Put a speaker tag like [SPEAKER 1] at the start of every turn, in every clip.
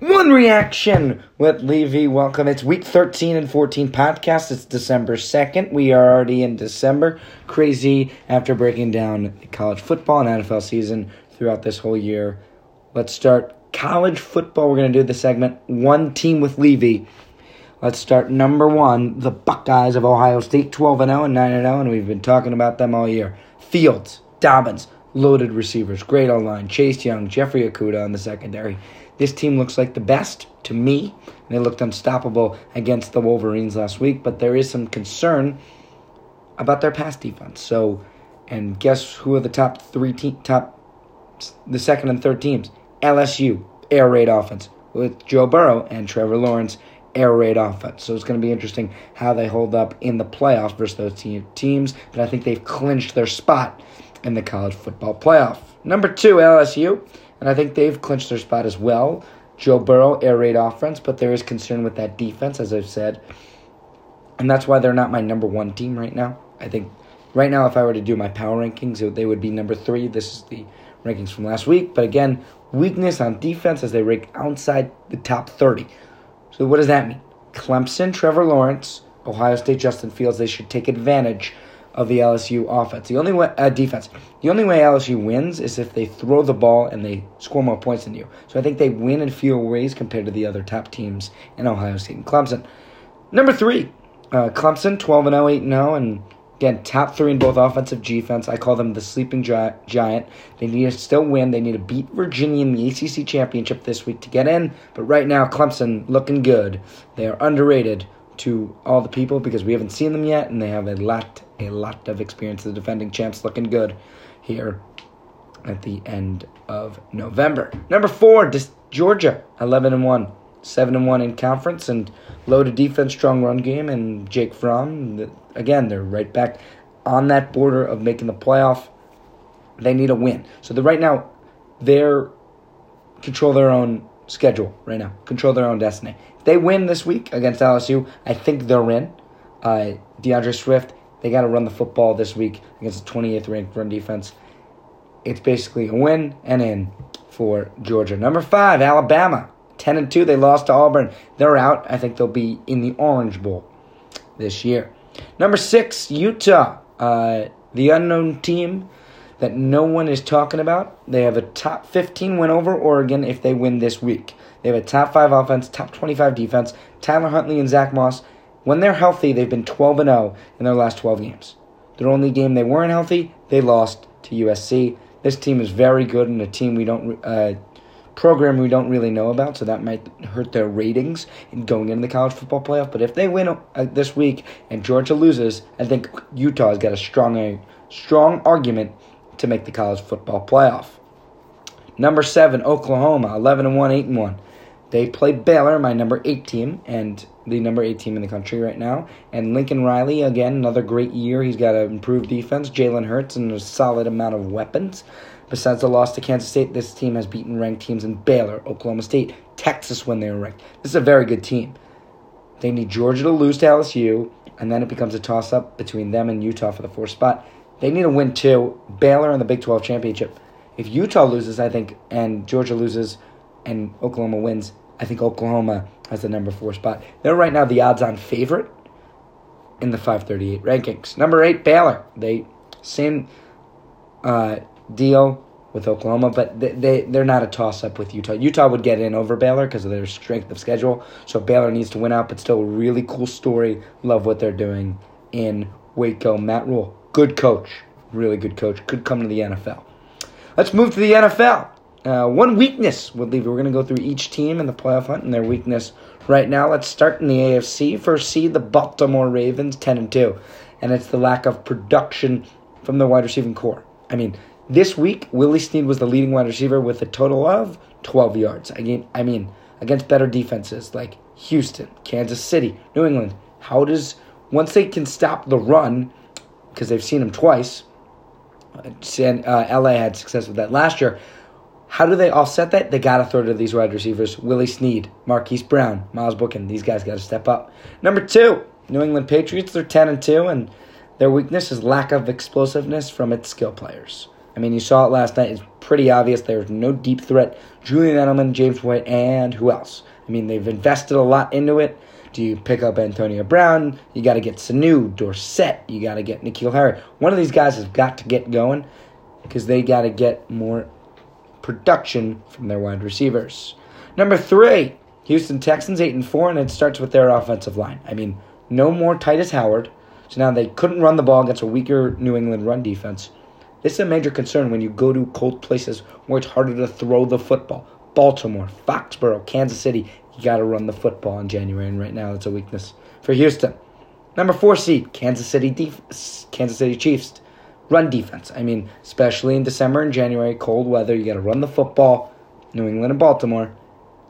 [SPEAKER 1] One reaction with Levy. Welcome. It's week 13 and 14 podcast. It's December 2nd. We are already in December. Crazy after breaking down college football and NFL season throughout this whole year. Let's start college football. We're going to do the segment One Team with Levy. Let's start number one, the Buckeyes of Ohio State, 12 0 and 9 0, and we've been talking about them all year. Fields, Dobbins, loaded receivers, great online. Chase Young, Jeffrey Okudah on the secondary. This team looks like the best to me. They looked unstoppable against the Wolverines last week, but there is some concern about their pass defense. So, and guess who are the top three te- top the second and third teams? LSU air raid offense with Joe Burrow and Trevor Lawrence air raid offense. So it's going to be interesting how they hold up in the playoffs versus those te- teams. But I think they've clinched their spot in the college football playoff. Number two, LSU and I think they've clinched their spot as well. Joe Burrow, air raid offense, but there is concern with that defense, as I've said. And that's why they're not my number one team right now. I think right now, if I were to do my power rankings, they would be number three. This is the rankings from last week. But again, weakness on defense as they rank outside the top 30. So what does that mean? Clemson, Trevor Lawrence, Ohio State, Justin Fields, they should take advantage of the LSU offense. The only way uh, defense. The only way LSU wins is if they throw the ball and they score more points than you. So I think they win in fewer ways compared to the other top teams in Ohio State and Clemson. Number three, uh, Clemson, 12 and 0, 8 and 0, and again top three in both offensive defense. I call them the sleeping gi- giant. They need to still win. They need to beat Virginia in the ACC championship this week to get in. But right now, Clemson looking good. They are underrated to all the people because we haven't seen them yet, and they have a lot, a lot of experience. The defending champs looking good here at the end of November. Number four, Georgia, eleven and one, seven and one in conference, and loaded defense, strong run game, and Jake Fromm. Again, they're right back on that border of making the playoff. They need a win. So the right now, they're control their own schedule right now, control their own destiny If they win this week against LSU, I think they're in. Uh, D'Andre Swift, they got to run the football this week against the 28th ranked run defense. It's basically a win and in for Georgia. Number five, Alabama, 10 and 2. They lost to Auburn. They're out. I think they'll be in the Orange Bowl this year. Number six, Utah, uh, the unknown team that no one is talking about. They have a top 15 win over Oregon if they win this week. They have a top five offense, top 25 defense. Tyler Huntley and Zach Moss, when they're healthy, they've been 12 and 0 in their last 12 games. Their only game they weren't healthy, they lost to USC. This team is very good and a team we don't uh, program we don't really know about, so that might hurt their ratings in going into the college football playoff. But if they win uh, this week and Georgia loses, I think Utah's got a strong a strong argument to make the college football playoff. Number seven, Oklahoma, eleven and one, eight and one. They play Baylor, my number eight team, and the number eight team in the country right now. And Lincoln Riley, again, another great year. He's got an improved defense. Jalen Hurts and a solid amount of weapons. Besides the loss to Kansas State, this team has beaten ranked teams in Baylor, Oklahoma State, Texas when they were ranked. This is a very good team. They need Georgia to lose to LSU, and then it becomes a toss up between them and Utah for the fourth spot. They need to win two. Baylor in the Big 12 championship. If Utah loses, I think, and Georgia loses, and Oklahoma wins, I think Oklahoma has the number four spot. They're right now the odds-on favorite in the 538 rankings. Number eight, Baylor. They same uh, deal with Oklahoma, but they, they they're not a toss-up with Utah. Utah would get in over Baylor because of their strength of schedule. So Baylor needs to win out, but still a really cool story. Love what they're doing in Waco. Matt Rhule, good coach, really good coach. Could come to the NFL. Let's move to the NFL. Uh, one weakness with Levy. We're going to go through each team in the playoff hunt and their weakness right now. Let's start in the AFC. First seed, the Baltimore Ravens, 10 and 2. And it's the lack of production from the wide receiving core. I mean, this week, Willie Snead was the leading wide receiver with a total of 12 yards. Again, I mean, against better defenses like Houston, Kansas City, New England. How does, once they can stop the run, because they've seen him twice, uh, LA had success with that last year. How do they offset that? They got to throw to these wide receivers Willie Snead, Marquise Brown, Miles Boykin. These guys got to step up. Number two, New England Patriots. They're 10 and 2, and their weakness is lack of explosiveness from its skill players. I mean, you saw it last night. It's pretty obvious. There's no deep threat. Julian Edelman, James White, and who else? I mean, they've invested a lot into it. Do you pick up Antonio Brown? You got to get Sanu, Dorsett. You got to get N'Keal Harry. One of these guys has got to get going because they got to get more production from their wide receivers. Number three, Houston Texans eight and four, and it starts with their offensive line. I mean, no more Tytus Howard. So now they couldn't run the ball against a weaker New England run defense. This is a major concern when you go to cold places where it's harder to throw the football. Baltimore, Foxborough, Kansas City, you got to run the football in January, and right now it's a weakness for Houston. Number four seed, Kansas City, Def- Kansas City Chiefs, run defense. I mean, especially in December and January, cold weather, you got to run the football. New England and Baltimore,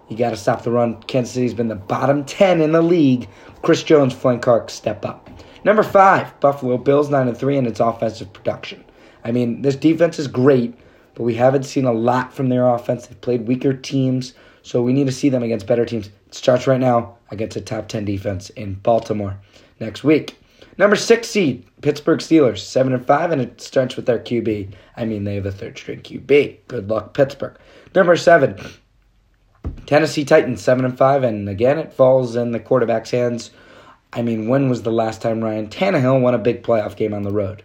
[SPEAKER 1] you got to stop the run. Kansas City's been the bottom ten in the league. Chris Jones, Frank Clark, step up. Number five, Buffalo Bills nine and three in its offensive production. I mean, this defense is great, but we haven't seen a lot from their offense. They've played weaker teams, so we need to see them against better teams. It starts right now against a top 10 defense in Baltimore next week. Number six seed, Pittsburgh Steelers, seven and five, and it starts with their QB. I mean, they have a third string QB. Good luck, Pittsburgh. Number seven, Tennessee Titans, seven and five, and again, it falls in the quarterback's hands. I mean, when was the last time Ryan Tannehill won a big playoff game on the road?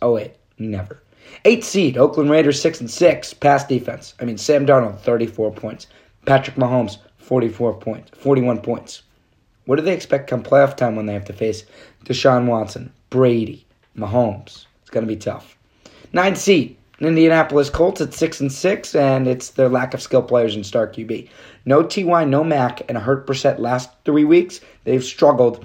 [SPEAKER 1] Oh wait, Never. Eight seed, Oakland Raiders, six and six, pass defense. I mean, Sam Darnold, 34 points. Patrick Mahomes, 44 points, 41 points. What do they expect come playoff time when they have to face Deshaun Watson, Brady, Mahomes? It's going to be tough. Nine seed, Indianapolis Colts at six and six, and it's their lack of skill players in star QB. No Ty, no Mack, and a hurt Brissett last three weeks. They've struggled,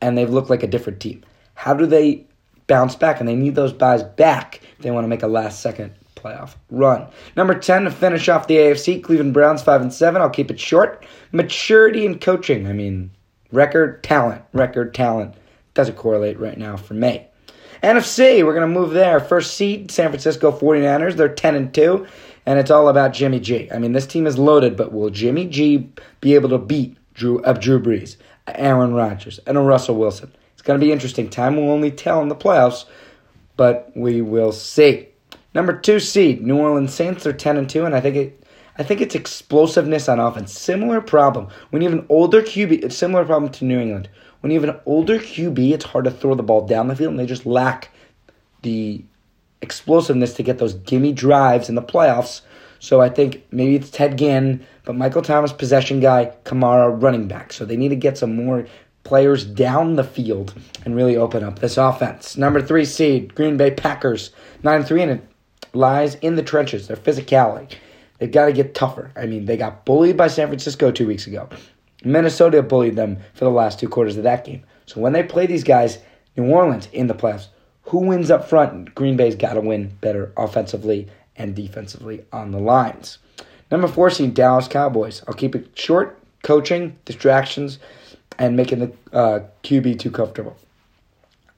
[SPEAKER 1] and they've looked like a different team. How do they bounce back, and they need those guys back if they want to make a last second playoff run. Number 10 to finish off the AFC, Cleveland Browns 5 and 7. I'll keep it short. Maturity and coaching. I mean, record talent, record talent doesn't correlate right now for me. NFC, we're going to move there. First seed, San Francisco 49ers. They're 10 and 2, and it's all about Jimmy G. I mean, this team is loaded, but will Jimmy G be able to beat Drew, uh, Drew Brees, Aaron Rodgers, and a Russell Wilson? It's going to be interesting. Time will only tell in the playoffs, but we will see. Number two seed, New Orleans Saints They're ten and two, and I think it. I think it's explosiveness on offense. Similar problem when you have an older QB. It's similar problem to New England. When you have an older QB, it's hard to throw the ball down the field, and they just lack the explosiveness to get those gimme drives in the playoffs. So I think maybe it's Ted Ginn, but Michael Thomas, possession guy, Kamara, running back. So they need to get some more players down the field and really open up this offense. Number three seed, Green Bay Packers, 9 3, and it lies in the trenches, their physicality. They've got to get tougher. I mean, they got bullied by San Francisco two weeks ago. Minnesota bullied them for the last two quarters of that game. So when they play these guys, New Orleans in the playoffs, who wins up front? Green Bay's got to win better offensively and defensively on the lines. Number four seed, Dallas Cowboys. I'll keep it short. Coaching, distractions, and making the uh, QB too comfortable.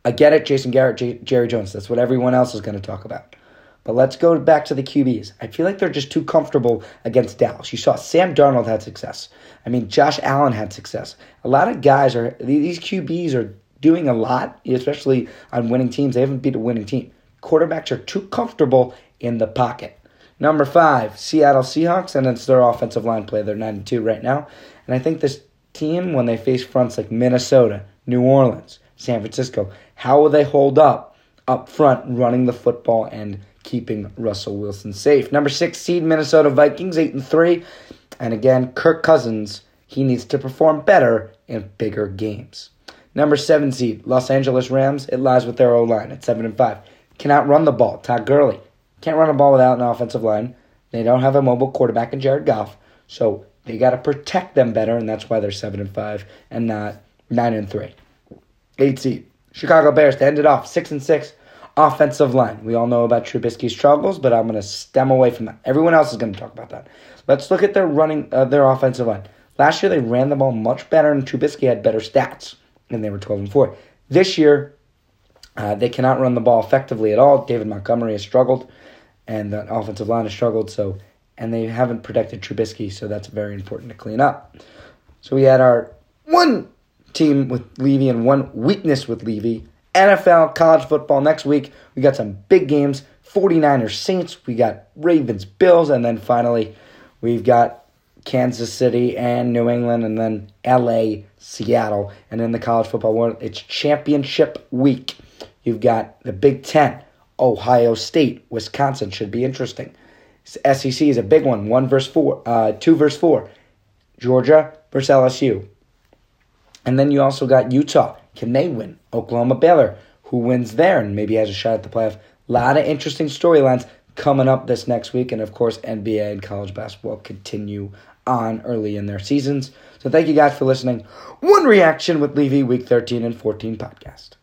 [SPEAKER 1] I get it, Jason Garrett, J- Jerry Jones. That's what everyone else is going to talk about. But let's go back to the QBs. I feel like they're just too comfortable against Dallas. You saw Sam Darnold had success. I mean, Josh Allen had success. A lot of guys are, these QBs are doing a lot, especially on winning teams. They haven't beat a winning team. Quarterbacks are too comfortable in the pocket. Number five, Seattle Seahawks, and it's their offensive line play. They're 9 2 right now. And I think this team when they face fronts like Minnesota, New Orleans, San Francisco? How will they hold up up front running the football and keeping Russell Wilson safe? Number 6 seed Minnesota Vikings 8 and 3. And again, Kirk Cousins, he needs to perform better in bigger games. Number 7 seed Los Angeles Rams, it lies with their O-line at 7 and 5. Cannot run the ball. Todd Gurley can't run a ball without an offensive line. They don't have a mobile quarterback in Jared Goff. So they got to protect them better, and that's why they're seven and five and not nine and three. Eight seed Chicago Bears to end it off six and six. Offensive line. We all know about Trubisky's struggles, but I'm going to stem away from that. Everyone else is going to talk about that. Let's look at their running, uh, their offensive line. Last year they ran the ball much better, and Trubisky had better stats, and they were 12 and four. This year, uh, they cannot run the ball effectively at all. David Montgomery has struggled, and the offensive line has struggled. So and they haven't protected Trubisky, so that's very important to clean up. So we had our one team with Levy and one weakness with Levy. NFL, college football next week. We got some big games. 49ers Saints, we got Ravens Bills, and then finally we've got Kansas City and New England, and then LA Seattle. And in the college football world, it's championship week. You've got the Big Ten, Ohio State, Wisconsin should be interesting. SEC is a big one, one verse four, uh, two verse four. Georgia versus LSU. And then you also got Utah. Can they win? Oklahoma Baylor. Who wins there and maybe has a shot at the playoff? A lot of interesting storylines coming up this next week. And of course, NBA and college basketball continue on early in their seasons. So thank you guys for listening. One reaction with Levy, week 13 and 14 podcast.